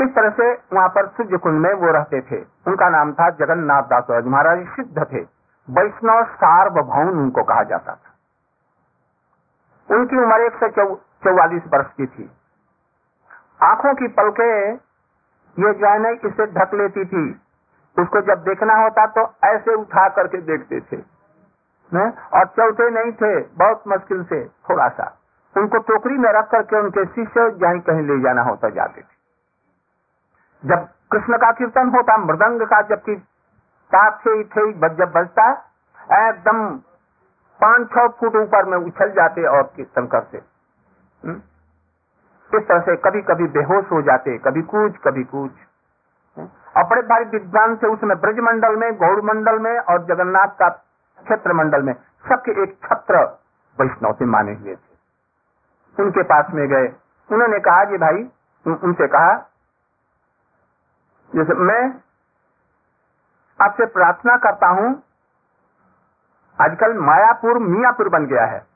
इस तरह से वहाँ पर सूर्य कुंड में वो रहते थे? उनका नाम था जगन्नाथ दास महाराज सिद्ध थे। वैष्णव सार्वभौम उनको कहा जाता था। उनकी उम्र एक सौ चौवालीस वर्ष की थी। आँखों की पलके ये जो है इसे ढक लेती थी। उसको जब देखना होता तो ऐसे उठा करके देखते थे। ने? और चौथे नहीं थे, बहुत मुश्किल से, थोड़ा सा। उनको टोकरी में रख करके उनके शिष्य जहीं कहीं ले जाना होता, जाते थे। जब कृष्ण का कीर्तन होता, मृदंग का जबकि ताप से थे जब बजता, एकदम पाँच छह फुट ऊपर में उछल जाते और कीर्तन करते। हम्म? इस तरह से कभी कभी बेहोश हो जाते कभी कुछ कभी कुछ और बड़े भारी विद्वान से उसमें ब्रजमंडल में गौर मंडल में और जगन्नाथ का क्षेत्र मंडल में सबके एक छत्र वैष्णव से माने हुए थे। उनके पास में गए। उन्होंने कहा, जी भाई, उनसे कहा जैसे मैं आपसे प्रार्थना करता हूँ, आजकल मायापुर मियापुर बन गया है।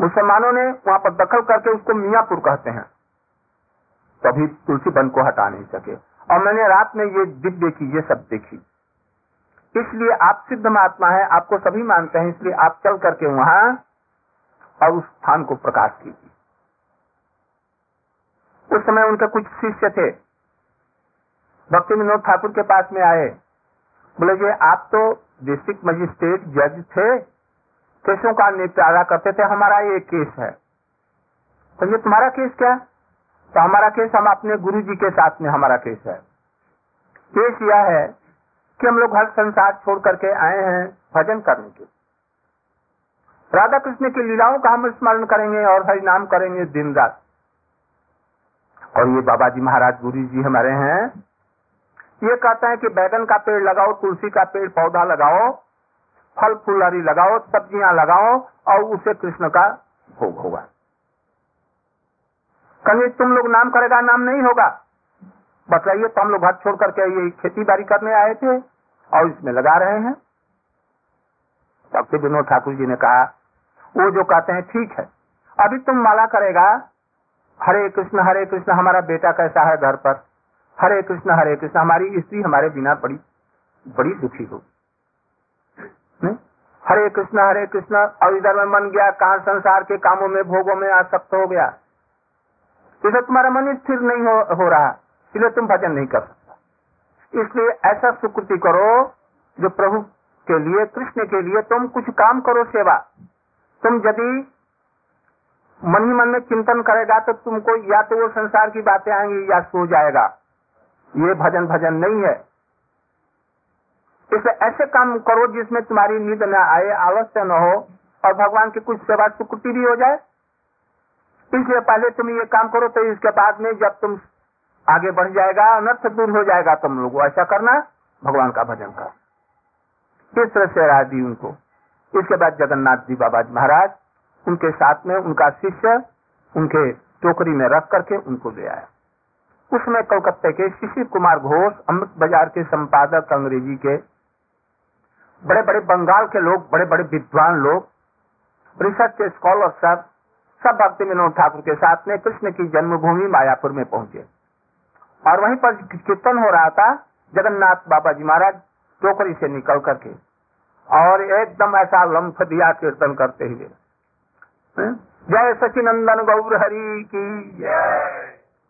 मुसलमानों ने वहाँ पर दखल करके उसको मियापुर कहते हैं। तभी तुलसी बन को हटा नहीं सके। और मैंने रात में ये दिख देखी ये सब देखी। इसलिए आप सिद्ध महात्मा है, आपको सभी मानते हैं, इसलिए आप चल करके वहाँ और उस स्थान को प्रकाश कीजिए। उस समय उनके कुछ शिष्य थे। भक्ति विनोद ठाकुर के पास में आए। बोले जी आप तो डिस्ट्रिक्ट मजिस्ट्रेट जज थे, केसों का निपटारा करते थे, हमारा ये केस है। तो ये तुम्हारा केस क्या? तो हमारा केस हम अपने गुरु जी के साथ में हमारा केस है। केस यह है कि हम लोग हर संसार छोड़ करके आए हैं भजन करने के राधा कृष्ण की लीलाओं का हम स्मरण करेंगे और हरि नाम करेंगे दिन रात। और ये बाबा जी महाराज गुरु जी हमारे हैं ये कहते हैं कि बैगन का पेड़ लगाओ, तुलसी का पेड़ पौधा लगाओ, फल फुलहरी लगाओ, सब्ज़ियाँ लगाओ, और उसे कृष्ण का भोग होगा। कहीं तुम लोग नाम करेगा, नाम नहीं होगा। बताइए तो हम लोग घर छोड़ करके ये खेती बाड़ी करने आए थे और इसमें लगा रहे हैं। से विनोद ठाकुर जी ने कहा, वो जो कहते हैं, ठीक है। अभी तुम माला करेगा, हरे कृष्ण हरे कृष्ण, हमारा बेटा कैसा है घर पर? हरे कृष्ण हरे कृष्ण हमारी स्त्री हमारे बिना बड़ी बड़ी दुखी हो। हरे कृष्ण हरे कृष्ण और इधर में मन गया कहा संसार के कामों में भोगों में आसक्त हो गया। इसे तुम्हारा मन स्थिर नहीं हो, हो रहा इसलिए तुम भजन नहीं कर सकता। इसलिए ऐसा सुकृति करो जो प्रभु के लिए कृष्ण के लिए तुम कुछ काम करो सेवा। तुम यदि मन ही मन में चिंतन करेगा तो तुमको या तो वो संसार की बातें आएँगी या सो जाएगा। ये भजन भजन नहीं है। इसलिए ऐसे काम करो जिसमें तुम्हारी नींद न आए आलस्य न हो, और भगवान की कुछ सेवा सुकृति भी हो जाए। इसलिए पहले तुम ये काम करो तो इसके बाद में जब तुम आगे बढ़ जाएगा, अनर्थ दूर हो जाएगा तुम लोग ऐसा करना भगवान का भजन कर इस तरह से राज दी उनको। इसके बाद जगन्नाथ जी बाबा महाराज, उनके साथ में उनका शिष्य उनके टोकरी में रख करके उनको ले आया उसमें कलकत्ते के शिशिर कुमार घोष, अमृत बाज़ार के संपादक अंग्रेज़ी के बड़े बड़े बंगाल के लोग बड़े बड़े विद्वान लोग, रिसर्च के स्कॉलर सब सब भक्ति विनोद ठाकुर के साथ में कृष्ण की जन्मभूमि मायापुर में पहुँचे। और वहीं पर कीर्तन हो रहा था, जगन्नाथ बाबा जी महाराज टोकरी से निकल करके। और एकदम ऐसा लम्फ दिया कीर्तन करते हुए। जय सचिनंदन, गौर हरि की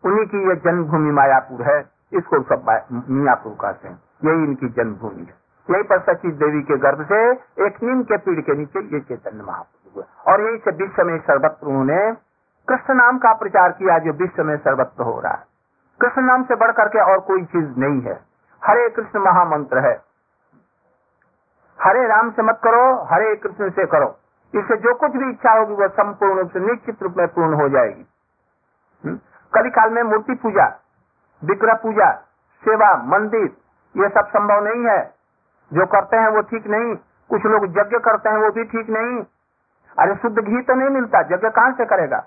उन्हीं की ये जन्मभूमि मायापुर है, इसको सब मियापुर कहते हैं। यही इनकी जन्मभूमि है। यही पर सचिव देवी के गर्भ से एक नीम के पीड़ के नीचे ये चैतन्य महाप्रभु हुए और यही से विश्व में सर्वत्र उन्होंने कृष्ण नाम का प्रचार किया जो विश्व में सर्वत्र हो रहा है। कृष्ण नाम से बढ़ करके और कोई चीज़ नहीं है। हरे कृष्ण महामंत्र है। हरे राम से मत करो, हरे कृष्ण से करो। इससे जो कुछ भी इच्छा होगी वह संपूर्ण रूप से निश्चित रूप में पूर्ण हो जाएगी। हम्म? कभी काल में मूर्ति पूजा, विग्रह पूजा, सेवा, मंदिर, ये सब संभव नहीं है। जो करते हैं वो ठीक नहीं। कुछ लोग यज्ञ करते हैं वो भी ठीक नहीं। अरे शुद्ध घी तो नहीं मिलता। यज्ञ कहाँ से करेगा?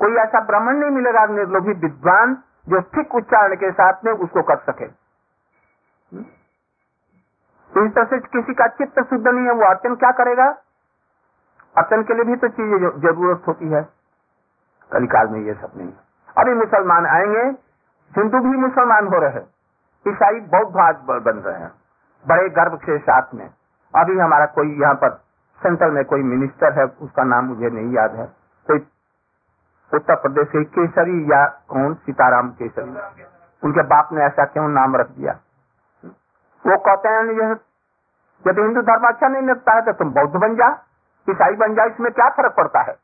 कोई ऐसा ब्राह्मण नहीं मिलेगा निर्लोभी विद्वान जो ठीक उच्चारण के साथ में उसको कर सके। इस तरह से किसी का चित्त शुद्ध नहीं है, वो अर्चन क्या करेगा? अर्चन के लिए भी तो चीज़ें ज़रूरत होती है। कलिकाल में ये सब नहीं अभी मुसलमान आएँगे हिंदू भी मुसलमान हो रहे ईसाई बौद्ध आज बन रहे हैं, बड़े गर्व के साथ में। अभी हमारा कोई यहाँ पर सेंटर में कोई मिनिस्टर है, उसका नाम मुझे नहीं याद है। कोई उत्तर प्रदेश के केसरी या कौन? सीताराम केसरी। उनके बाप ने ऐसा क्यों नाम रख दिया? वो कहते हैं यदि हिंदू धर्म अच्छा नहीं लगता है तो तुम बौद्ध बन जा। ईसाई बन जा, इसमें क्या फ़र्क पड़ता है?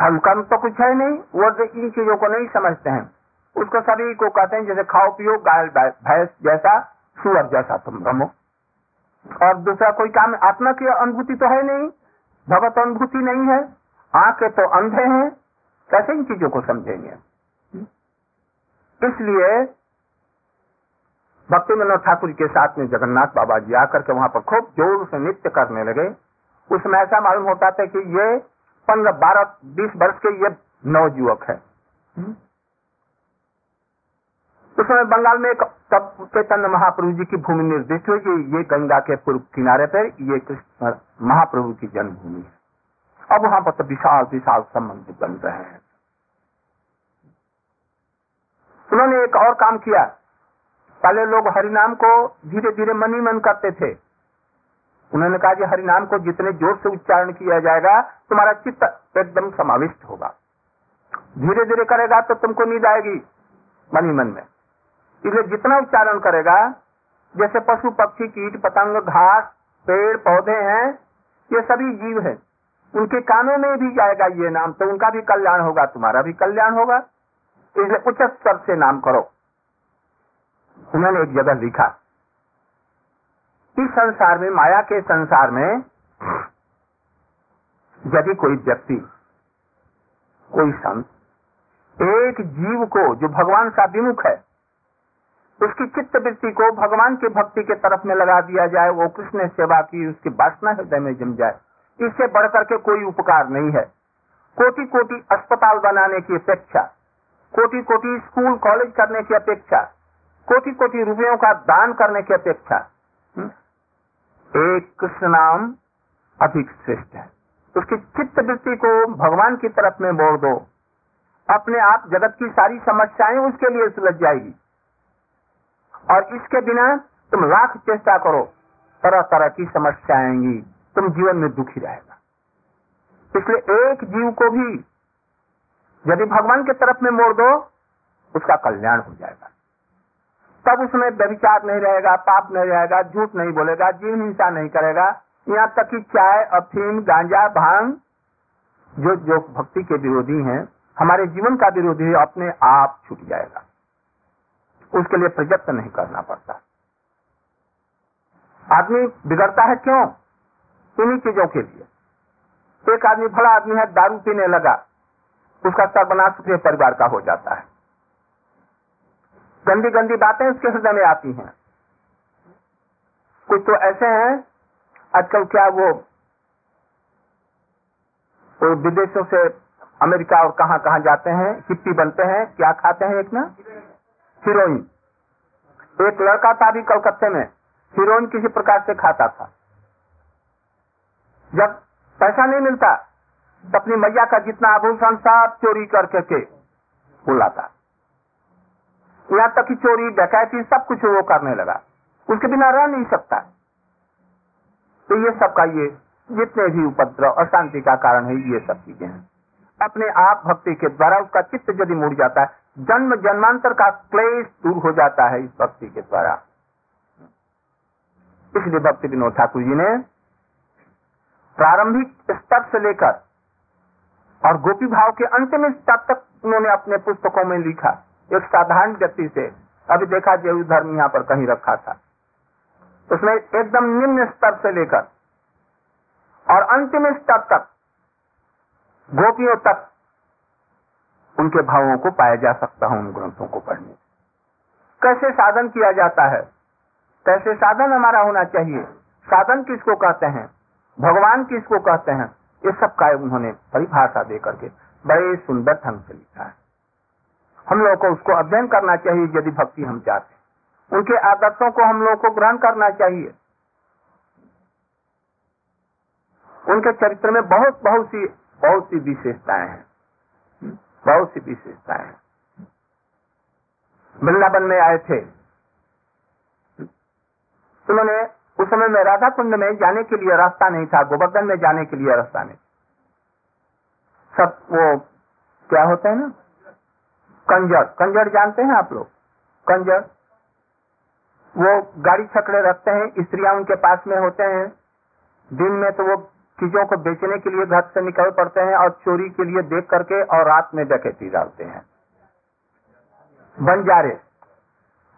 धर्म कर्म तो कुछ है नहीं, वो इन चीज़ों को नहीं समझते हैं। उसको सभी को कहते हैं, जैसे खाओ, पियो गाय भैंस जैसा, सुअर जैसा तुम रमो। और दूसरा कोई काम, आत्मा की अनुभूति तो है नहीं, भगवत अनुभूति नहीं है, आँखें तो अंधे हैं, कैसे इन चीज़ों को समझेंगे? इसलिए भक्ति मनोहर ठाकुर के साथ में जगन्नाथ बाबा जी आकर के वहाँ पर खूब ज़ोर से नृत्य करने लगे। उसमें ऐसा मालूम होता था कि ये पंद्रह बारह बीस वर्ष के ये नवजुवक है। उस समय बंगाल में एक तब चैतन्य महाप्रभु जी की भूमि निर्दिष्ट हुई कि ये गंगा के पूर्व किनारे पर ये कृष्ण महाप्रभु की जन्मभूमि है। अब वहाँ पर तो विशाल विशाल संबंध बन रहे हैं। उन्होंने एक और काम किया। पहले लोग हरिनाम को धीरे धीरे मनी मन करते थे। उन्होंने कहा कि हरिनाम को जितने ज़ोर से उच्चारण किया जाएगा, तुम्हारा चित्त एकदम समाविष्ट होगा। धीरे धीरे करेगा तो तुमको नींद आएगी, मनी मन में। इसलिए जितना उच्चारण करेगा, जैसे पशु, पक्षी, कीट, पतंग, घास, पेड़, पौधे हैं, ये सभी जीव हैं। उनके कानों में भी जाएगा ये नाम तो उनका भी कल्याण होगा, तुम्हारा भी कल्याण होगा। इसलिए उच्च स्तर से नाम करो। उन्होंने एक जगह लिखा इस संसार में माया के संसार में यदि कोई व्यक्ति कोई संत एक जीव को जो भगवान का विमुख है उसकी चित्त वृत्ति को भगवान की भक्ति के तरफ़ में लगा दिया जाए वो कृष्ण सेवा की उसकी वासना हृदय में जम जाए इससे बढ़कर के कोई उपकार नहीं है। कोटि कोटि अस्पताल बनाने की अपेक्षा कोटि कोटि स्कूल कॉलेज करने की अपेक्षा कोटि कोटि रुपयों का दान करने की अपेक्षा हम्म, एक कृष्ण नाम अधिक श्रेष्ठ है। उसकी चित्त वृत्ति को भगवान की तरफ़ में मोड़ दो। अपने आप जगत की सारी समस्याएँ उसके लिए सुलझ जाएगी। और इसके बिना तुम लाख चेष्टा करो तरह तरह की समस्या आएँगी। तुम जीवन में दुखी रहेगा। इसलिए एक जीव को भी यदि भगवान की तरफ़ में मोड़ दो, उसका कल्याण हो जाएगा। तब उसमें व्यविचार नहीं रहेगा, पाप नहीं रहेगा, झूठ नहीं बोलेगा, जीव हिंसा नहीं करेगा। यहाँ तक कि चाय, अफीम, गांजा, भाँग, जो जो भक्ति के विरोधी हैं, हमारे जीवन का विरोधी है, अपने आप छूट जाएगा। उसके लिए प्रयत्न नहीं करना पड़ता। आदमी बिगड़ता है क्यों? इन्हीं चीज़ों के लिए। एक आदमी, भला आदमी है, दारू पीने लगा, उसका सर्वनाश परिवार का हो जाता है। गंदी गंदी बातें उसके हृदय में आती हैं। कुछ तो ऐसे हैं आजकल क्या वो, वो विदेशों से अमेरिका और कहाँ कहाँ जाते हैं हिप्पी बनते हैं क्या खाते हैं एक ना? हीरोइन। एक लड़का था अभी कलकत्ते में हीरोइन किसी प्रकार से खाता था। जब पैसा नहीं मिलता तो अपनी मैया का जितना आभूषण सब चोरी करके के बुलाता यहाँ तक कि चोरी, डकैती, सब कुछ वो करने लगा। उसके बिना रह नहीं सकता। तो ये सब का ये, जितने भी उपद्रव अशांति का कारण है, ये सब चीज़ें हैं। अपने आप भक्ति के द्वारा उसका चित्त यदि मुड़ जाता है, जन्म, जन्मांतर का क्लेश दूर हो जाता है इस भक्ति के द्वारा। इसलिए भक्ति विनोद ठाकुर जी ने प्रारंभिक स्तर से लेकर और गोपी भाव के अंतिम स्तर तक उन्होंने अपने पुस्तकों में लिखा। एक साधारण व्यक्ति से, अभी देखा जैव धर्म यहाँ पर कहीं रखा था। उसमें एकदम निम्न स्तर से लेकर और अंतिम स्तर तक, गोपियों तक, उनके भावों को पाया जा सकता है, उन ग्रंथों को पढ़ने। कैसे साधन किया जाता है? कैसे साधन हमारा होना चाहिए? साधन किसको कहते हैं? भगवान किसको कहते हैं? ये सब का उन्होंने परिभाषा दे करके बड़े सुंदर ढंग से लिखा है। हम लोगों को उसको अध्ययन करना चाहिए यदि भक्ति हम चाहते उनके आदर्शों को हम लोगों को ग्रहण करना चाहिए। उनके चरित्र में बहुत बहुत सी बहुत सी विशेषताएँ हैं। बहुत सी विशेषताएँ हैं। वृंदावन में आए थे। उन्होंने उस समय में राधा कुंड में जाने के लिए रास्ता नहीं था, गोवर्धन में जाने के लिए रास्ता नहीं सब वो क्या होता है ना? कंजर। कंजर जानते हैं आप लोग? कंजर। वो गाड़ी छकड़े रखते हैं, स्त्रियाँ उनके पास में होते हैं। दिन में तो वो चीज़ों को बेचने के लिए घर से निकल पड़ते हैं और चोरी के लिए देख करके और रात में डकैती डालते हैं। बंजारे।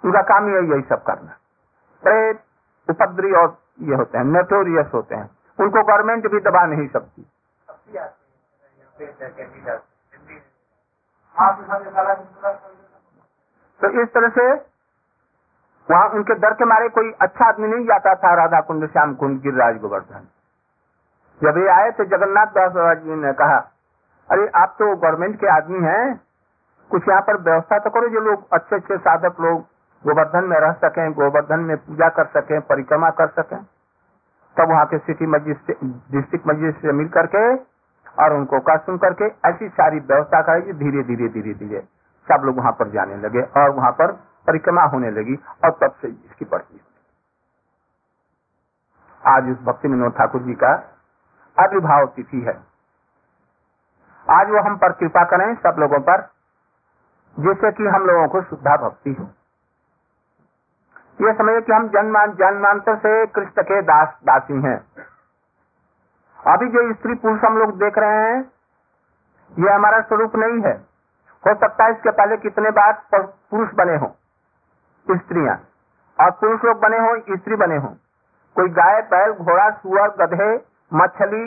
उनका काम यही यही सब करना। बड़े उपद्री और ये होते हैं, नोटोरियस होते हैं। उनको गवर्नमेंट भी दबा नहीं सकती। तो इस तरह से वहाँ उनके डर के मारे कोई अच्छा आदमी नहीं जाता था राधा कुंड श्याम कुंड गिरिराज, गोवर्धन। जब ये आए थे जगन्नाथ दास जी ने कहा, अरे, आप तो गवर्नमेंट के आदमी हैं। कुछ यहाँ पर व्यवस्था तो करो जो लोग अच्छे अच्छे साधक लोग गोवर्धन में रह सकें, गोवर्धन में पूजा कर सकें, परिक्रमा कर सकें। तब वहाँ के सिटी मजिस्ट्रेट डिस्ट्रिक्ट मजिस्ट्रेट से मिल करके और उनको का सुन करके ऐसी सारी व्यवस्था करेगी, धीरे धीरे धीरे धीरे। सब लोग वहाँ पर जाने लगे और वहाँ पर परिक्रमा होने लगी और तब से इसकी बढ़ती आज उस भक्ति विनोद ठाकुर जी का आविर्भाव तिथि है। आज वो हम पर कृपा करें सब लोगों पर जिससे कि हम लोगों को शुद्धा भक्ति हो। ये समझे कि हम जन्मांतर से कृष्ण के दास, दासी हैं। अभी जो स्त्री पुरुष हम लोग देख रहे हैं, ये हमारा स्वरूप नहीं है। हो सकता है इसके पहले कितने बार पुरुष बने हो, स्त्रियाँ। और पुरुष लोग बने हो, स्त्री बने हो। कोई गाय, बैल, घोड़ा, सुअर, गधे, मछली,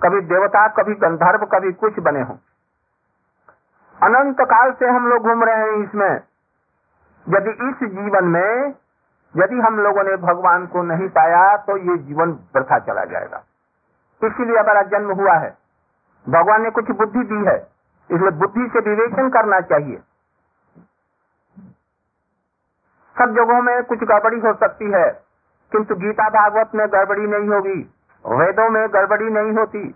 कभी देवता, कभी गंधर्व, कभी कुछ बने हो। अनंत काल से हम लोग घूम रहे हैं इसमें। यदि इस जीवन में, यदि हम लोगों ने भगवान को नहीं पाया तो ये जीवन वृथा चला जाएगा। इसीलिए हमारा जन्म हुआ है। भगवान ने कुछ बुद्धि दी है, इसलिए बुद्धि से विवेचन करना चाहिए। सब जगहों में कुछ गड़बड़ी हो सकती है, किंतु गीता भागवत में गड़बड़ी नहीं होगी, वेदों में गड़बड़ी नहीं होती।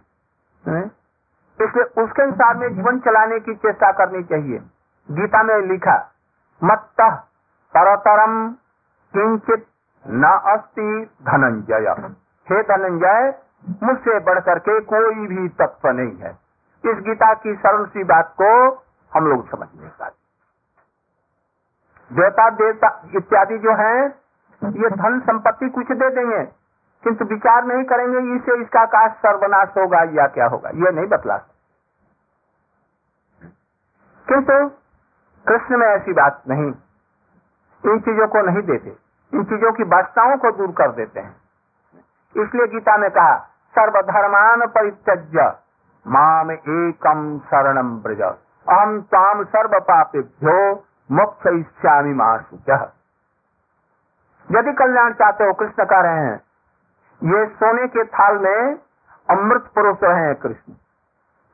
इसलिए उसके अनुसार में जीवन चलाने की चेष्टा करनी चाहिए। गीता में लिखा मत तरतरम किंचित न अस्ति धनंजय। हे धनंजय मुझसे बढ़ करके कोई भी तत्व नहीं है। इस गीता की सरल सी बात को हम लोग समझ नहीं पाते। देवता देवता इत्यादि जो है, ये धन संपत्ति कुछ दे देंगे, किंतु विचार नहीं करेंगे इससे इसका काश सर्वनाश होगा या क्या होगा, ये नहीं बतला किंतु कृष्ण में ऐसी बात नहीं। इन चीज़ों को नहीं देते, इन चीज़ों की वास्तवों को दूर कर देते हैं। इसलिए गीता में कहा सर्वधर्मान परित्यज्य माम एकम शरणम ब्रज अहम ताम सर्व पापेभ्यो मोक्ष इच्छामी माशुच यदि कल्याण चाहते हो, कृष्ण कह रहे हैं, ये सोने के थाल में अमृत पुरुष रहे हैं, कृष्ण,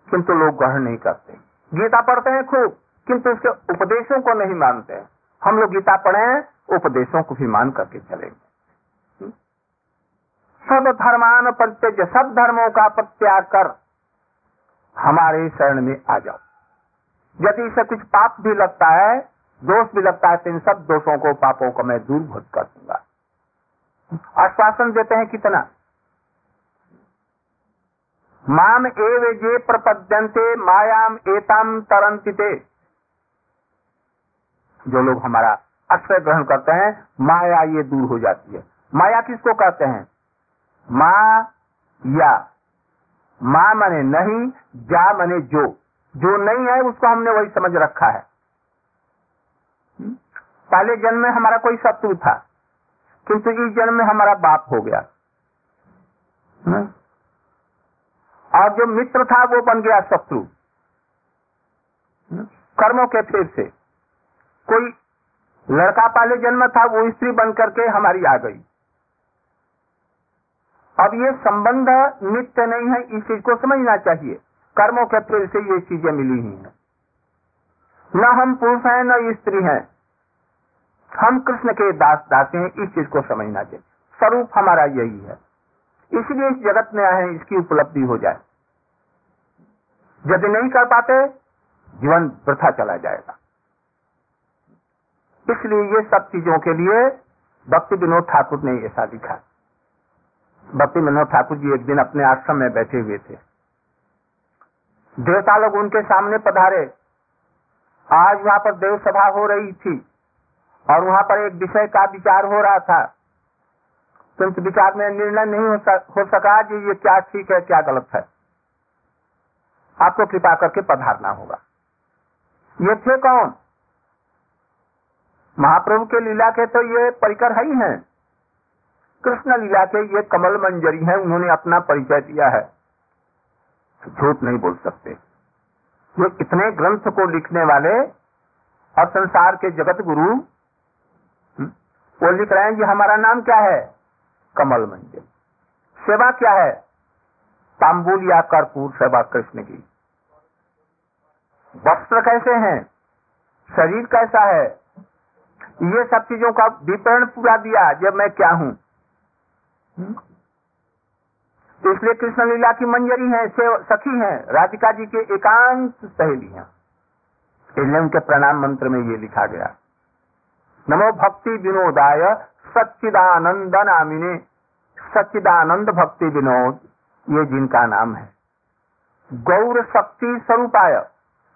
किंतु लोग ग्रहण नहीं करते। गीता पढ़ते हैं खूब, किंतु उसके उपदेशों को नहीं मानते। हम लोग गीता पढ़े उपदेशों को भी मान करके चलेंगे। सब धर्मान प्रत्यज सब धर्मों का प्रत्याग कर हमारे शरण में आ जाओ। यदि इसे कुछ पाप भी लगता है, दोष भी लगता है तो इन सब दोषों को, पापों को मैं दूर भूत कर दूँगा। आश्वासन देते हैं कितना? माम एव जे प्रपद्यंते मायाम एताम तरंतिते जो लोग हमारा आश्रय ग्रहण करते हैं, माया ये दूर हो जाती है। माया किसको कहते हैं? माँ, या। माँ मने नहीं, जा मने जो। जो नहीं है, उसको हमने वही समझ रखा है। पहले जन्म में हमारा कोई शत्रु था, किंतु इस जन्म में हमारा बाप हो गया। और जो मित्र था, वो बन गया शत्रु। कर्मों के फेर से। कोई लड़का पहले जन्म था, वो स्त्री बन करके हमारी आ गई। अब ये संबंध नित्य नहीं है, इस चीज़ को समझना चाहिए। कर्मों के फेर से ये चीज़ें मिली ही हैं। न हम पुरुष हैं, न स्त्री हैं। हम कृष्ण के दास दासी हैं, इस चीज़ को समझना चाहिए। स्वरूप हमारा यही है। इसलिए इस जगत में आए इसकी उपलब्धि हो जाए। यदि नहीं कर पाते, जीवन वृथा चला जाएगा। इसलिए ये सब चीज़ों के लिए भक्ति विनोद ठाकुर ने ऐसा लिखा भक्ति विनोद ठाकुर जी एक दिन अपने आश्रम में बैठे हुए थे। देवता लोग उनके सामने पधारे। आज वहाँ पर देव सभा हो रही थी और वहाँ पर एक विषय का विचार हो रहा था। किंतु विचार में निर्णय नहीं हो, सक, कि ये क्या ठीक है क्या गलत है। आपको कृपा करके पधारना होगा। ये थे कौन? महाप्रभु के लीला के तो ये परिकर ही हैं। कृष्ण लीला के ये कमल मंजरी हैं उन्होंने अपना परिचय दिया है। झूठ नहीं बोल सकते। ये इतने ग्रंथ को लिखने वाले और संसार के जगत गुरु हम्म, वो लिख रहे हैं कि हमारा नाम क्या है? कमल मंजरी। सेवा क्या है? तांबुल या कर्पूर सेवा कृष्ण की। वस्त्र कैसे हैं? शरीर कैसा है? ये सब चीज़ों का विवरण पूरा दिया जब मैं क्या हूँ? इसलिए कृष्ण लीला की मंजरी है सखी है, राधिका जी के एकांत सहेली हैं। इसलिए उनके प्रणाम मंत्र में ये लिखा गया। नमो भक्ति विनोदाय सच्चिदानंद नामिने सच्चिदानंद भक्ति विनोद, ये जिनका नाम है। गौर शक्ति स्वरूपाय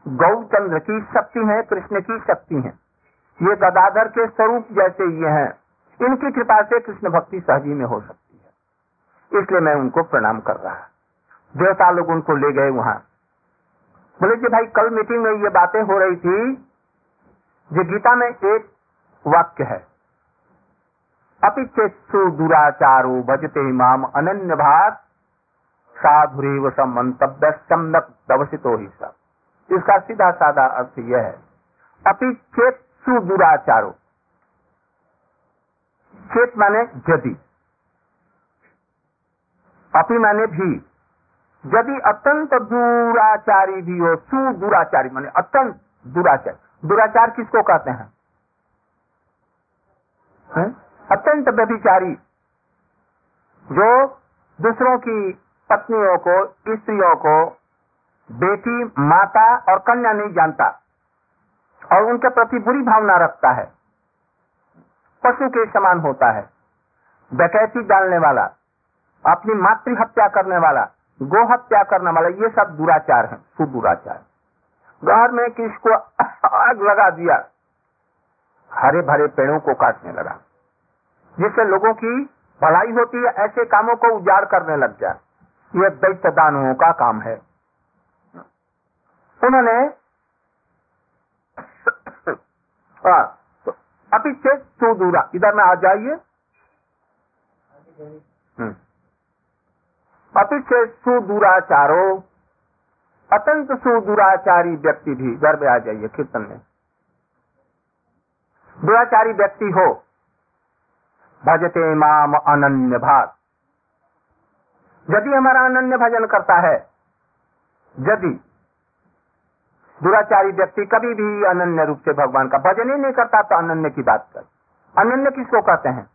गौचंद्र की शक्ति है, कृष्ण की शक्ति है। ये गदाधर के स्वरूप जैसे ये हैं, इनकी कृपा से कृष्ण भक्ति सहजी में हो सकती इसलिए मैं उनको प्रणाम कर रहा देवता लोग उनको ले गए वहाँ। बोले जी भाई, कल मीटिंग में ये बातें हो रही थी जो गीता में एक वाक्य है। अपिचेत्सु दुराचारो भजते इमाम अनन्य भाग साधुरेव समंतव्य सम्यक दवसितो ही सब इसका सीधा साधा अर्थ यह है। अपिचेत सुदुराचारो चेत माने यदि अपी माने भी। यदि अत्यंत दुराचारी भी हो सुदुराचारी माने? अत्यंत दुराचार। दुराचार किसको कहते हैं? है? अत्यंत व्यभिचारी। जो दूसरों की पत्नियों को, स्त्रियों को बेटी, माता और कन्या नहीं जानता और उनके प्रति बुरी भावना रखता है, पशु के समान होता है, डकैती डालने वाला। अपनी मातृ हत्या करने वाला गो हत्या करने वाला, ये सब दुराचार है, सुदुराचार। घर में किसको आग लगा दिया हरे भरे पेड़ों को काटने लगा, जिससे लोगों की भलाई होती है, ऐसे कामों को उजाड़ करने लग जाए ये दैत्य दानवों का काम है। उन्होंने अभी चेत सुदूरा, इधर में आ जाइए। अति चेत सुदूराचारो, अत्यंत सुदूराचारी व्यक्ति भी घर में आ जाइए कीर्तन में। दुराचारी व्यक्ति हो, भजते माम अनन्य भाग। यदि हमारा अनन्य भजन करता है, यदि दुराचारी व्यक्ति कभी भी अनन्य रूप से भगवान का भजन ही नहीं करता तो अनन्य की बात कर। अनन्य किसको कहते हैं?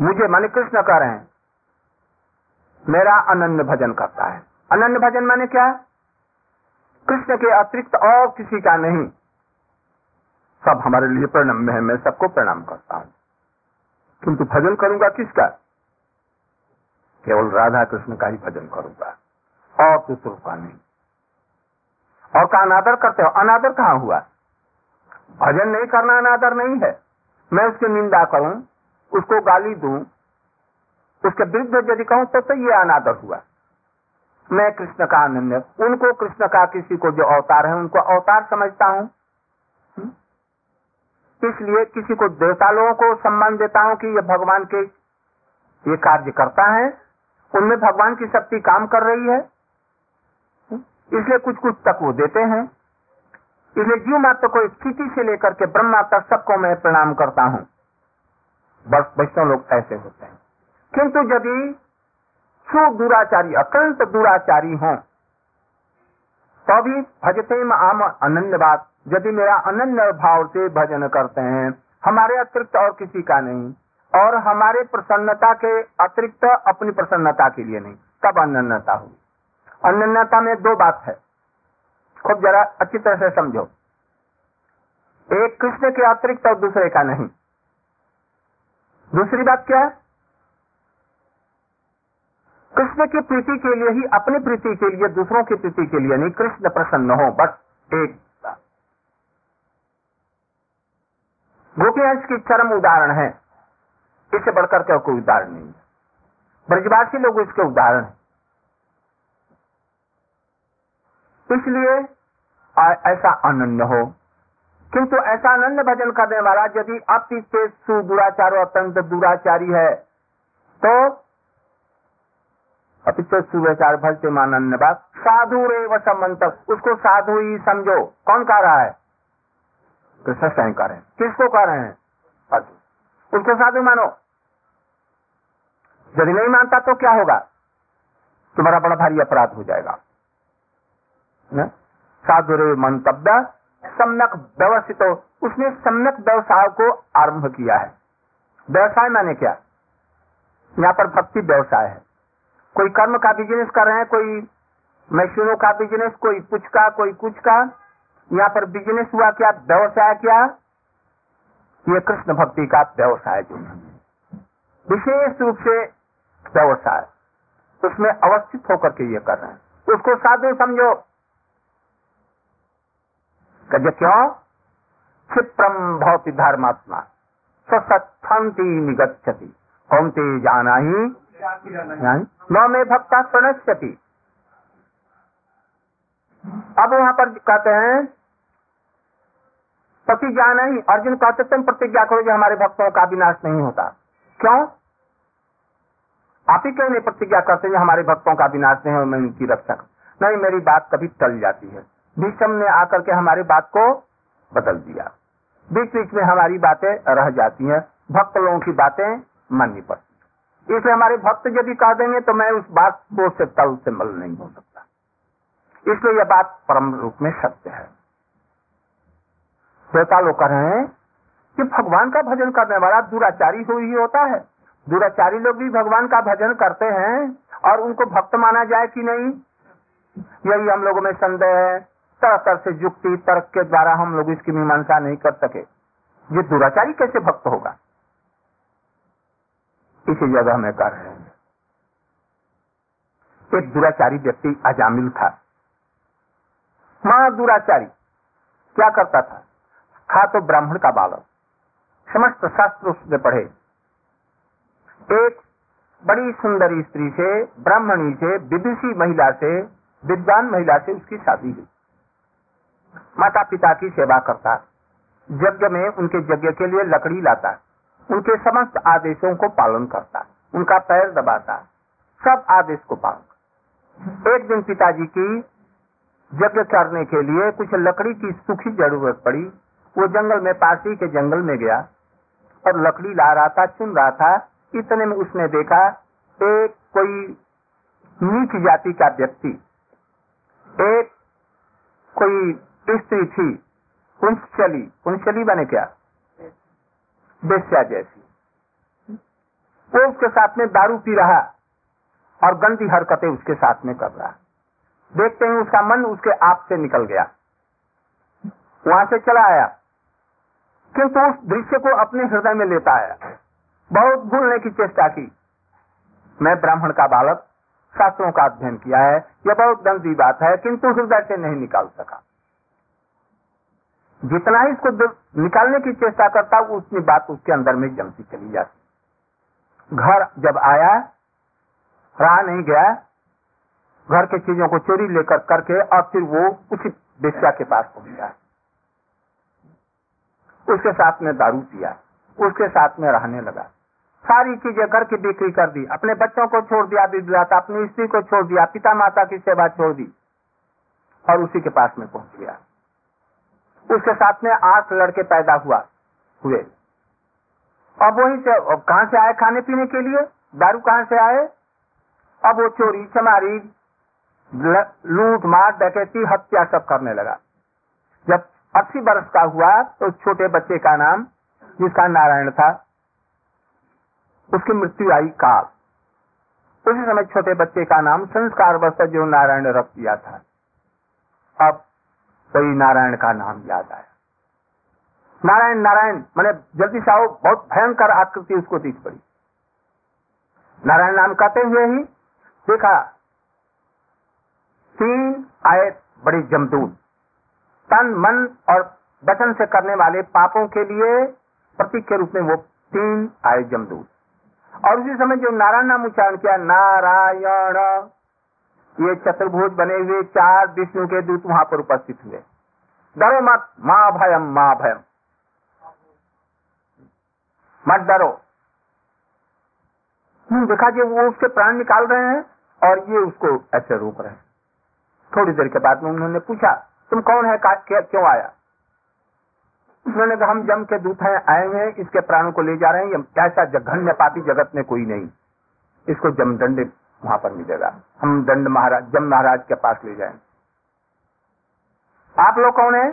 मुझे माने कृष्ण कह रहे हैं। मेरा अनन्य भजन करता है। अनन्य भजन माने क्या? कृष्ण के अतिरिक्त और किसी का नहीं। सब हमारे लिए प्रणाम है मैं सबको प्रणाम करता हूँ। किंतु भजन करूँगा किसका? केवल राधा कृष्ण का ही भजन करूँगा, और दूसरों का नहीं। और का अनादर करते हो? अनादर कहाँ हुआ? भजन नहीं करना अनादर नहीं है। मैं उसकी निंदा करूँ, उसको गाली दूँ उसके विरुद्ध यदि कहूँ तो, तो ये अनादर हुआ। मैं कृष्ण का आनंद उनको कृष्ण का किसी को जो अवतार है उनको अवतार समझता हूँ। हम्म? इसलिए किसी को देवता लोगों को सम्मान देता हूँ कि ये भगवान के ये कार्य करता है उनमें भगवान की शक्ति काम कर रही है। इसलिए कुछ कुछ तक वो देते हैं। इसलिए जीव मात्र को स्थिति से लेकर के ब्रह्मा तक सबको मैं प्रणाम करता हूँ। बस वैष्णव लोग ऐसे होते हैं। किंतु यदि सुदुराचारी, अत्यंत दुराचारी हो तो भी भजते आम अनन्य बात। यदि मेरा अनन्य भाव से भजन करते हैं, हमारे अतिरिक्त और किसी का नहीं, और हमारे प्रसन्नता के अतिरिक्त अपनी प्रसन्नता के लिए नहीं, तब अनन्यता हुई अनन्यता में दो बात है। खूब जरा अच्छी तरह से समझो। एक कृष्ण के अतिरिक्त और दूसरे का नहीं। दूसरी बात क्या है? कृष्ण की प्रीति के लिए ही, अपनी प्रीति के लिए, दूसरों की प्रीति के लिए नहीं, कृष्ण प्रसन्न हो, बस एक गोपी गोपीहंस की चरम उदाहरण है। इससे बढ़कर के कोई उदाहरण नहीं ब्रजवासी लोग इसके उदाहरण है। इसलिए ऐसा अनन्य हो। किंतु ऐसा अनन्य भजन करने वाला, यदि अति तेज सुदुराचार अत्यंत दुराचारी है तो अपिचो सुविचार भजते मानन्य बात साधु रे व उसको साधु ही समझो। कौन कह रहा है? कृष्ण स्वयं कह रहे हैं। किसको कह रहे हैं? उसको साधु मानो। यदि नहीं मानता तो क्या होगा? तुम्हारा बड़ा भारी अपराध हो जाएगा। साधु रे मंतव्य। सम्यक व्यवस्थित। उसने सम्यक व्यवसाय को आरंभ किया है। व्यवसाय माने क्या? यहाँ पर भक्ति व्यवसाय है। कोई कर्म का बिज़नेस कर रहे हैं, कोई मशीनों का बिज़नेस कोई कुछ का, कोई कुछ का। यहाँ पर बिज़नेस हुआ क्या, व्यवसाय क्या? ये कृष्ण भक्ति का व्यवसाय जो विशेष रूप से व्यवसाय। उसमें अवस्थित होकर के ये कर रहे हैं। उसको साधु समझो। कह क्यों? क्षिप्रम भवती धर्मात्मा। सत्थंती निगछति कौनते जाना ही न में भक्ता प्रणश्यति। अब वहाँ पर कहते हैं पति जाना ही अर्जुन कहते तुम प्रतिज्ञा करो जो हमारे भक्तों का विनाश नहीं होता। क्यों? आप ही क्यों नहीं प्रतिज्ञा करते हैं हमारे भक्तों का विनाश नहीं हो, मैं उनकी रक्षा नहीं, मेरी बात कभी टल जाती है। भीषम ने आकर के हमारी बात को बदल दिया। बीच बीच में हमारी बातें रह जाती हैं। भक्त लोगों की बातें माननी पड़ती इसलिए हमारे भक्त यदि कह देंगे तो मैं उस बात को से तल से मल नहीं हो सकता। इसलिए यह बात परम रूप में सत्य है। श्रोता लोग कह रहे हैं कि भगवान का भजन करने वाला दुराचारी हो ही होता है। दुराचारी लोग भी भगवान का भजन करते हैं और उनको भक्त माना जाए कि नहीं? यही हम लोगों में संदेह है। तरह तरह से युक्ति, तर्क के द्वारा हम लोग इसकी मीमांसा नहीं कर सके। ये दुराचारी कैसे भक्त होगा? इसी जगह में कर रहे हैं। एक दुराचारी व्यक्ति अजामिल था। महा दुराचारी क्या करता था? था तो ब्राह्मण का बालक। समस्त शास्त्र उसने पढ़े। एक बड़ी सुंदरी स्त्री से, ब्राह्मणी से, विदुषी महिला से, विद्वान महिला से उसकी शादी हुई। माता पिता की सेवा करता। यज्ञ में उनके यज्ञ के लिए लकड़ी लाता। उनके समस्त आदेशों को पालन करता उनका पैर दबाता सब आदेश को पालन एक दिन पिताजी की यज्ञ करने के लिए कुछ लकड़ी की सूखी ज़रूरत पड़ी। वो जंगल में, पासी के जंगल में गया और लकड़ी ला रहा था, चुन रहा था। इतने में उसने देखा, एक कोई नीच जाति का व्यक्ति, एक कोई स्त्री थी पुंचली पुंचली बने क्या? बेस्या जैसी। वो उसके साथ में दारू पी रहा और गंदी हरकतें उसके साथ में कर रहा। देखते ही उसका मन उसके आप से निकल गया। वहाँ से चला आया। किंतु उस दृश्य को अपने हृदय में लेता आया। बहुत भूलने की चेष्टा की। मैं ब्राह्मण का बालक, शास्त्रों का अध्ययन किया है, यह बहुत गंदी बात है, किंतु हृदय से नहीं निकाल सका। जितना ही इसको निकालने की चेष्टा करता उतनी बात उसके अंदर में जमती चली जाती घर जब आया, रहा नहीं गया, घर के चीज़ों को चोरी लेकर करके और फिर वो उसी बेस्या के पास पहुँचा। उसके साथ में दारू पिया, उसके साथ में रहने लगा। सारी चीज़ें घर की बिक्री कर दी, अपने बच्चों को छोड़ दिया विद्याता अपनी स्त्री को छोड़ दिया पिता माता की सेवा छोड़ दी और उसी के पास में पहुँच गया। उसके साथ में आठ लड़के पैदा हुआ, हुए। अब वहीं से कहाँ से आए खाने पीने के लिए? दारू कहाँ से आए? अब वो चोरी, चमारी लूट, मार, डकैती, हत्या सब करने लगा। जब अस्सी वर्ष का हुआ तो छोटे बच्चे का नाम, जिसका नारायण था, उसकी मृत्यु आई काल। उसी समय छोटे बच्चे का नाम संस्कार वस्त जो नारायण रख दिया था। अब तो नारायण का नाम याद आया नारायण नारायण, मैंने जल्दी से आओ, बहुत भयंकर आकृति उसको दिख पड़ी। नारायण नाम कहते हुए ही देखा, तीन आए बड़े जमदूत तन, मन और वचन से करने वाले पापों के लिए प्रतीक के रूप में वो तीन आए जमदूत और उसी समय जो नारायण नाम उच्चारण किया, नारायण। ये चतुर्भुज बने हुए चार विष्णु के दूत वहाँ पर उपस्थित हुए। डरो मत, माँ भयम माँ भयम। मत डरो। देखा जी वो उसके प्राण निकाल रहे हैं और ये उसको ऐसे रोक रहे हैं। थोड़ी देर के बाद में उन्होंने पूछा, तुम कौन है? क्यों आया? उन्होंने कहा, हम जम के दूत हैं, आए हैं, इसके प्राणों को ले जा रहे हैं ऐसा जघन्य पापी जगत में कोई नहीं। इसको जम दंड वहाँ पर मिलेगा। हम दंड महाराज, जम महाराज के पास ले जाए। आप लोग कौन है?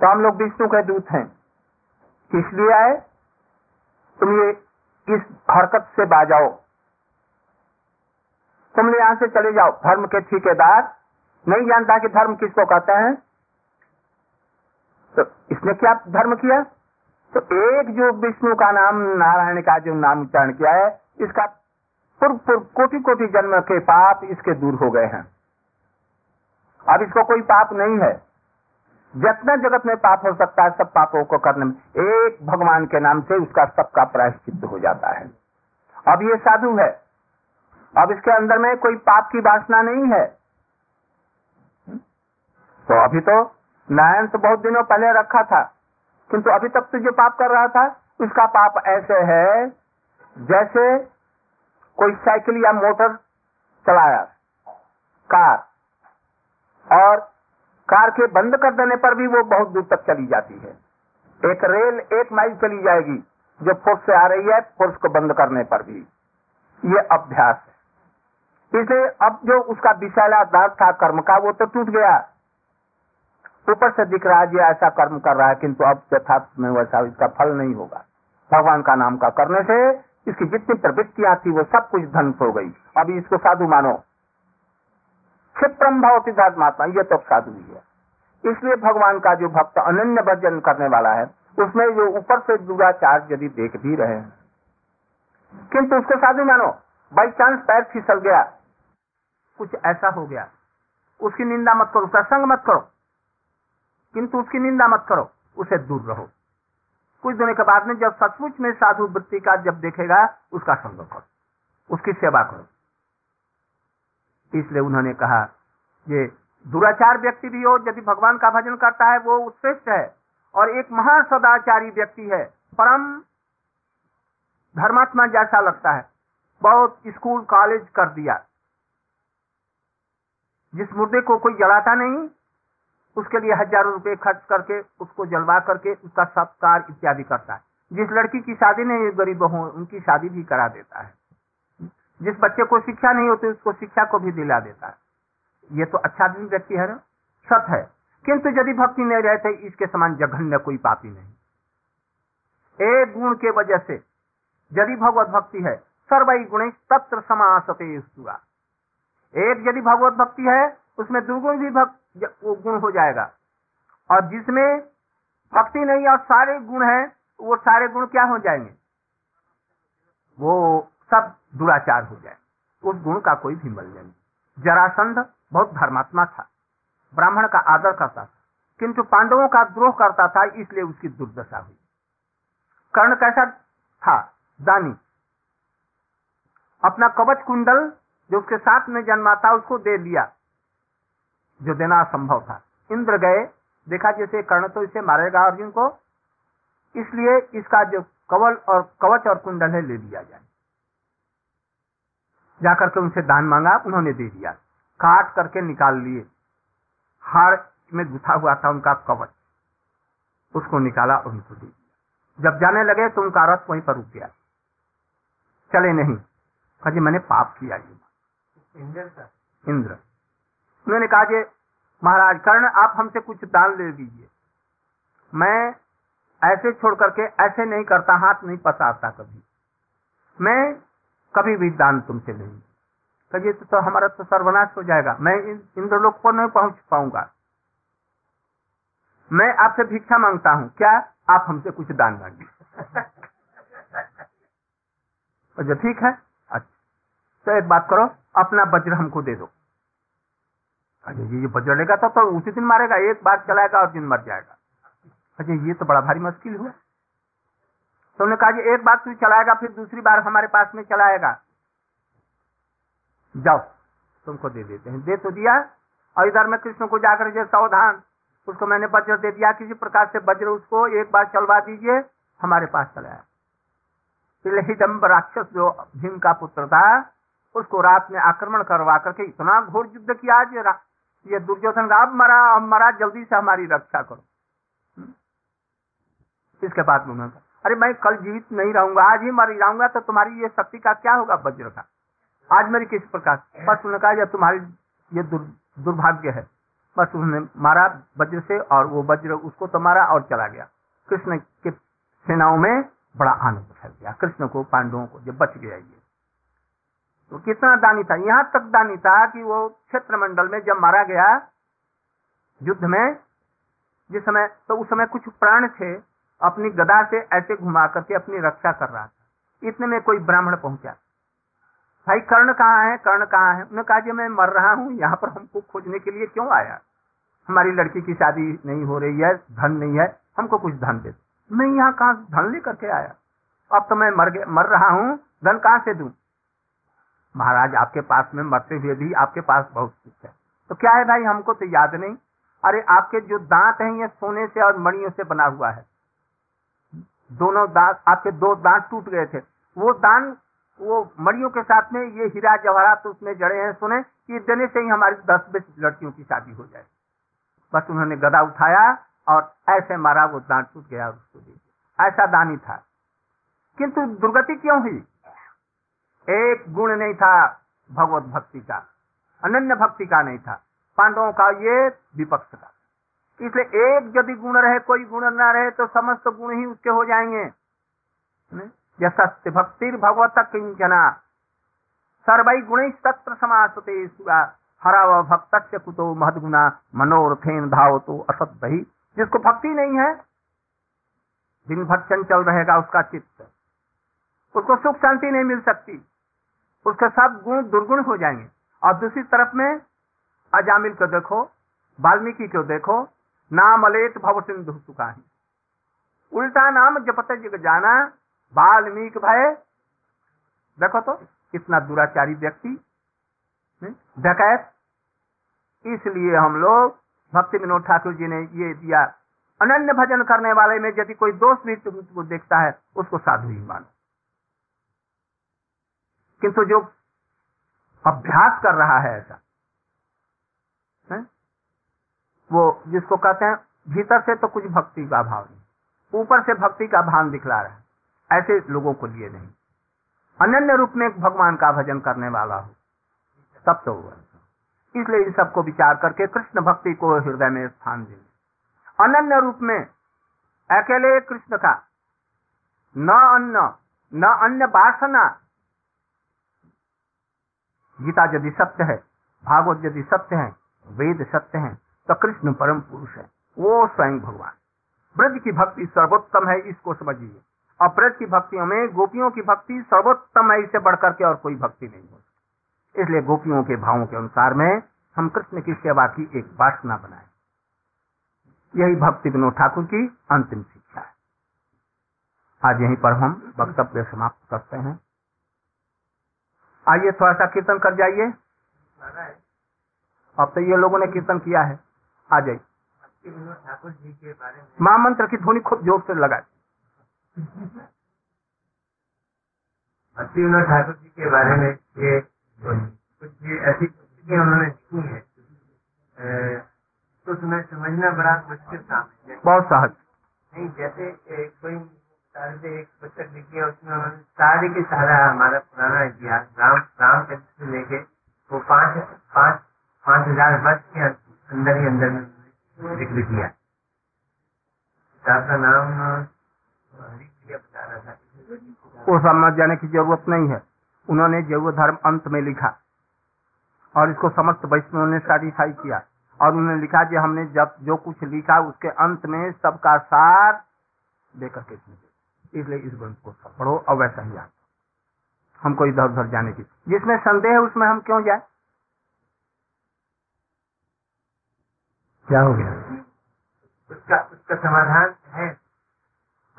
तो हम लोग विष्णु के दूत हैं। किस लिए आए? तुम ये इस हरकत से बाजाओ। तुम यहाँ से चले जाओ। धर्म के ठेकेदार। नहीं जानता कि धर्म किसको कहते हैं। तो इसने क्या धर्म किया? तो एक जो विष्णु का नाम, नारायण का जो नाम उच्चारण किया है, इसका पूर्व पूर्व कोटि कोटि जन्म के पाप इसके दूर हो गए हैं। अब इसको कोई पाप नहीं है। जितना जगत में पाप हो सकता है, सब पापों को करने में। एक भगवान के नाम से उसका सबका प्रायश्चित हो जाता है। अब ये साधु है। अब इसके अंदर में कोई पाप की वासना नहीं है। तो अभी तो नारायण तो बहुत दिनों पहले रखा था। किंतु अभी तक तो जो पाप कर रहा था, उसका पाप ऐसे है जैसे कोई साइकिल या मोटर चलाया, कार, और कार के बंद कर देने पर भी वो बहुत दूर तक चली जाती है। एक रेल एक माइल चली जाएगी, जो फोर्स से आ रही है फोर्स को बंद करने पर भी। ये अभ्यास है। इसलिए अब जो उसका विषैला दाग था कर्म का, वो तो टूट गया। ऊपर से दिख रहा है ऐसा कर्म कर रहा है, किंतु अब यथार्थ में वैसा इसका फल नहीं होगा। भगवान का नाम का करने से इसकी जितनी प्रवृत्तियाँ थी, वो सब कुछ ध्वंस हो गई। अभी इसको साधु मानो। क्षिप्रम भाव सिद्धार्थमात्मा ये तो साधु ही है। इसलिए भगवान का जो भक्त अनन्य भजन करने वाला है, उसमें जो ऊपर से दुराचार यदि देख भी रहे किंतु उसको साधु मानो। बाई चांस पैर फिसल गया। कुछ ऐसा हो गया। उसकी निंदा मत करो सत्संग मत करो। किंतु उसकी निंदा मत करो, उसे दूर रहो। कुछ दिनों के बाद में जब सचमुच में साधु वृत्ति का जब देखेगा, उसका संग करो। उसकी सेवा करो। इसलिए उन्होंने कहा, ये दुराचार व्यक्ति भी हो, यदि भगवान का भजन करता है, वो उत्कृष्ट है और एक महान सदाचारी व्यक्ति है। परम धर्मात्मा जैसा लगता है। बहुत स्कूल, कॉलेज कर दिया। जिस मुर्दे को कोई जलाता नहीं उसके लिए हज़ारों रुपए खर्च करके, उसको जलवा करके, उसका सत्कार इत्यादि करता है। जिस लड़की की शादी नहीं गरीब हो, उनकी शादी भी करा देता है। जिस बच्चे को शिक्षा नहीं होती, उसको शिक्षा को भी दिला देता है। ये तो अच्छा दिन व्यक्ति है सत है। किंतु यदि भक्ति नहीं रहते इसके समान जघन्य कोई पापी नहीं। एक गुण के वजह से यदि भगवत भक्ति है सर्वई गुण तत्र समासते एक यदि भगवत भक्ति है, उसमें दुर्गुण भी भक्त वो गुण हो जाएगा। और जिसमें भक्ति नहीं और सारे गुण है वो सारे गुण क्या हो जाएँगे? वो सब दुराचार हो जाए। उस गुण का कोई भी मूल्य नहीं। जरासंध बहुत धर्मात्मा था। ब्राह्मण का आदर करता था। किंतु पांडवों का द्रोह करता था, इसलिए उसकी दुर्दशा हुई। कर्ण कैसा था? दानी। अपना कवच कुंडल जो उसके साथ में जन्मा था उसको दे दिया। जो देना असंभव था। इंद्र गए देखा जैसे कर्ण तो इसे मारेगा अर्जुन को इसलिए इसका जो कवल और कवच और कुंडल है ले लिया जाए। जाकर के उनसे दान मांगा उन्होंने दे दिया। काट करके निकाल लिए। हार में गुथा हुआ था उनका कवच। उसको निकाला और उनको दे दिया। जब जाने लगे तो उनका रथ वहीं पर रुक गया। चले नहीं। कहा मैंने पाप किया इंद्र। उन्होंने कहा कि महाराज कर्ण आप हमसे कुछ दान ले दीजिए। मैं ऐसे छोड़ करके ऐसे नहीं करता हाथ नहीं पसारता कभी। मैं कभी भी दान तुमसे नहीं। कहिए तो, तो हमारा तो सर्वनाश हो जाएगा। मैं इंद्रलोक पर नहीं पहुँच पाऊँगा। मैं आपसे भिक्षा माँगता हूँ। क्या आप हमसे कुछ दान मांगिए अच्छा ठीक है अच्छा। तो एक बात करो अपना वज्र हमको दे दो। अच्छा ये वज्र लेगा तो, तो उसी दिन मारेगा एक बार चलाएगा और दिन मर जाएगा। अच्छा ये तो बड़ा भारी मुश्किल हुआ। तो उन्होंने कहा जी एक बार तू चलाएगा फिर दूसरी बार हमारे पास में चलाएगा। जाओ तुमको दे देते हैं। दे तो दिया और इधर में कृष्ण को जाकर जो सावधान उसको मैंने वज्र दे दिया किसी प्रकार से वज्र उसको एक बार चलवा दीजिए हमारे पास चलाया हिडम्ब राक्षस जो भीम का पुत्र था उसको रात में आक्रमण करवा करके इतना घोर युद्ध किया ये दुर्योधन का अब मरा अब मरा, जल्दी से हमारी रक्षा करो। हम्म? इसके बाद में अरे मैं कल जीवित नहीं रहूँगा, आज ही मर जाऊँगा तो तुम्हारी ये शक्ति का क्या होगा वज्र का आज मेरी किस प्रकार? बस उन्होंने कहा, यह तुम्हारी, ये दुर्भाग्य है। बस उन्होंने मारा वज्र से, और वो वज्र उसको तो मारा और चला गया। कृष्ण के सेनाओं में बड़ा आनंद फैल गया। कृष्ण को, पांडवों को जब बच गया ये। तो कितना दानी था? यहाँ तक दानी था कि वो क्षेत्र मंडल में जब मारा गया, युद्ध में, जिस समय तो उस समय कुछ प्राण थे, अपनी गदा से ऐसे घुमा करके अपनी रक्षा कर रहा था। इतने में कोई ब्राह्मण पहुँचा। भाई, कर्ण कहाँ है? कर्ण कहाँ है? उन्होंने कहा कि मैं मर रहा हूँ, यहाँ पर हमको खोजने के लिए क्यों आया? हमारी लड़की की शादी नहीं हो रही है, धन नहीं है, हमको कुछ धन दे मैं यहाँ कहा धन लेकर के आया? अब तो मैं मर मर रहा हूँ, धन कहाँ से दू? महाराज आपके पास में मरते हुए भी आपके पास बहुत कुछ है। तो क्या है भाई, हमको तो याद नहीं। अरे आपके जो दांत हैं, ये सोने से और मणियों से बना हुआ है। दोनों दांत, आपके दो दांत टूट गए थे। वो दान, वो मड़ियों के साथ में ये हीरा जवाहरात तो उसमें जड़े हैं, सुने? कि देने से ही हमारी दस बीस लड़कियों की शादी हो जाए। बस उन्होंने गदा उठाया और ऐसे मारा, वो दांत टूट गया उसको ऐसा दानी था। किंतु दुर्गति क्यों हुई? एक गुण नहीं था भगवत भक्ति का, अनन्य भक्ति का नहीं था। पांडवों का ये विपक्ष था। इसलिए एक यदि गुण रहे, कोई गुण न रहे तो समस्त गुण ही उसके हो जाएँगे। यशस्ति भक्ति भगवत किंचना। सर्वई गुण तत्र समासते हराव भक्त से कुतो महदगुना मनोरथेन धाव तो असत बही जिसको भक्ति नहीं है, दिन भर चंचल रहेगा उसका चित्त। उसको सुख शांति नहीं मिल सकती। उसके सब गुण दुर्गुण हो जाएँगे। और दूसरी तरफ़ में, अजामिल को देखो, वाल्मीकि को देखो, नाम अलेट भव सिंधु सुखा उल्टा नाम जपत जाना, वाल्मीकि भय। देखो तो कितना दुराचारी व्यक्ति डकैत इसलिए हम लोग, भक्ति विनोद ठाकुर जी ने ये दिया, अनन्य भजन करने वाले में यदि कोई दोष भी तुमको देखता है, उसको साधु ही मानो। किंतु जो अभ्यास कर रहा है ऐसा। है? वो जिसको कहते हैं, भीतर से तो कुछ भक्ति का भाव नहीं, ऊपर से भक्ति का भान दिखला रहा है। ऐसे लोगों को लिए नहीं। अनन्य रूप में भगवान का भजन करने वाला हो, तब तो हुआ। इसलिए इन सबको विचार करके कृष्ण भक्ति को हृदय में स्थान दे। अनन्य रूप में अकेले कृष्ण का, न अन्न, न अन्य वासना गीता यदि सत्य है, भागवत यदि सत्य है, वेद सत्य है तो कृष्ण परम पुरुष है। वो स्वयं भगवान। ब्रज की भक्ति सर्वोत्तम है, इसको समझिए। अपरज की भक्तियों में गोपियों की भक्ति सर्वोत्तम है, इसे बढ़कर के और कोई भक्ति नहीं हो इसलिए गोपियों के भावों के अनुसार में हम कृष्ण की सेवा की एक वासना बनाए। यही भक्ति विनोद ठाकुर की अंतिम शिक्षा है। आज यहीं पर हम वक्तव्य समाप्त करते हैं। आइए थोड़ा सा कीर्तन कर जाइए। अब तो ये लोगों ने कीर्तन किया है। आ जाइए। ठाकुर जी के बारे में। महामंत्र की ध्वनि खूब ज़ोर से लगाए। भक्ति विनोद ठाकुर जी के बारे में ये कुछ ऐसी पुस्तकें उन्होंने लिखी है। तो तुम्हें समझना बड़ा मुश्किल काम है। बहुत सहज। नहीं जैसे कोई एक पुस्तक लिखी है, उसमें उन्होंने सारे के सारा हमारा पुराना इतिहास, राम राम चंद्र से लेके वो पाँच पाँच पाँच हज़ार वर्ष के अंदर ही अंदर में लिख दिया का नाम वो समझ जाने की ज़रूरत नहीं है। उन्होंने जैव धर्म अंत में लिखा और इसको समस्त वैष्णव ने साटिफाई किया और उन्होंने लिखा कि हमने जब जो कुछ लिखा उसके अंत में सबका सार देकर के इसलिए इस ग्रंथ को पढ़ो और वैसा ही आप हमको इधर उधर जाने की जिसमें संदेह है उसमें हम क्यों जाए? क्या हो गया? उसका उसका समाधान है।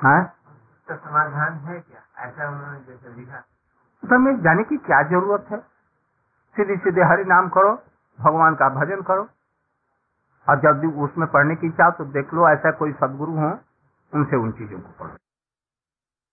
हाँ? उसका समाधान है क्या? ऐसा उन्होंने जैसे लिखा। तो में जाने की क्या ज़रूरत है? सीधे सीधे हरि नाम करो भगवान का भजन करो। और जब भी उसमें पढ़ने की इच्छा तो देख लो ऐसा कोई सदगुरु हो उनसे उन चीज़ों को पढ़ो।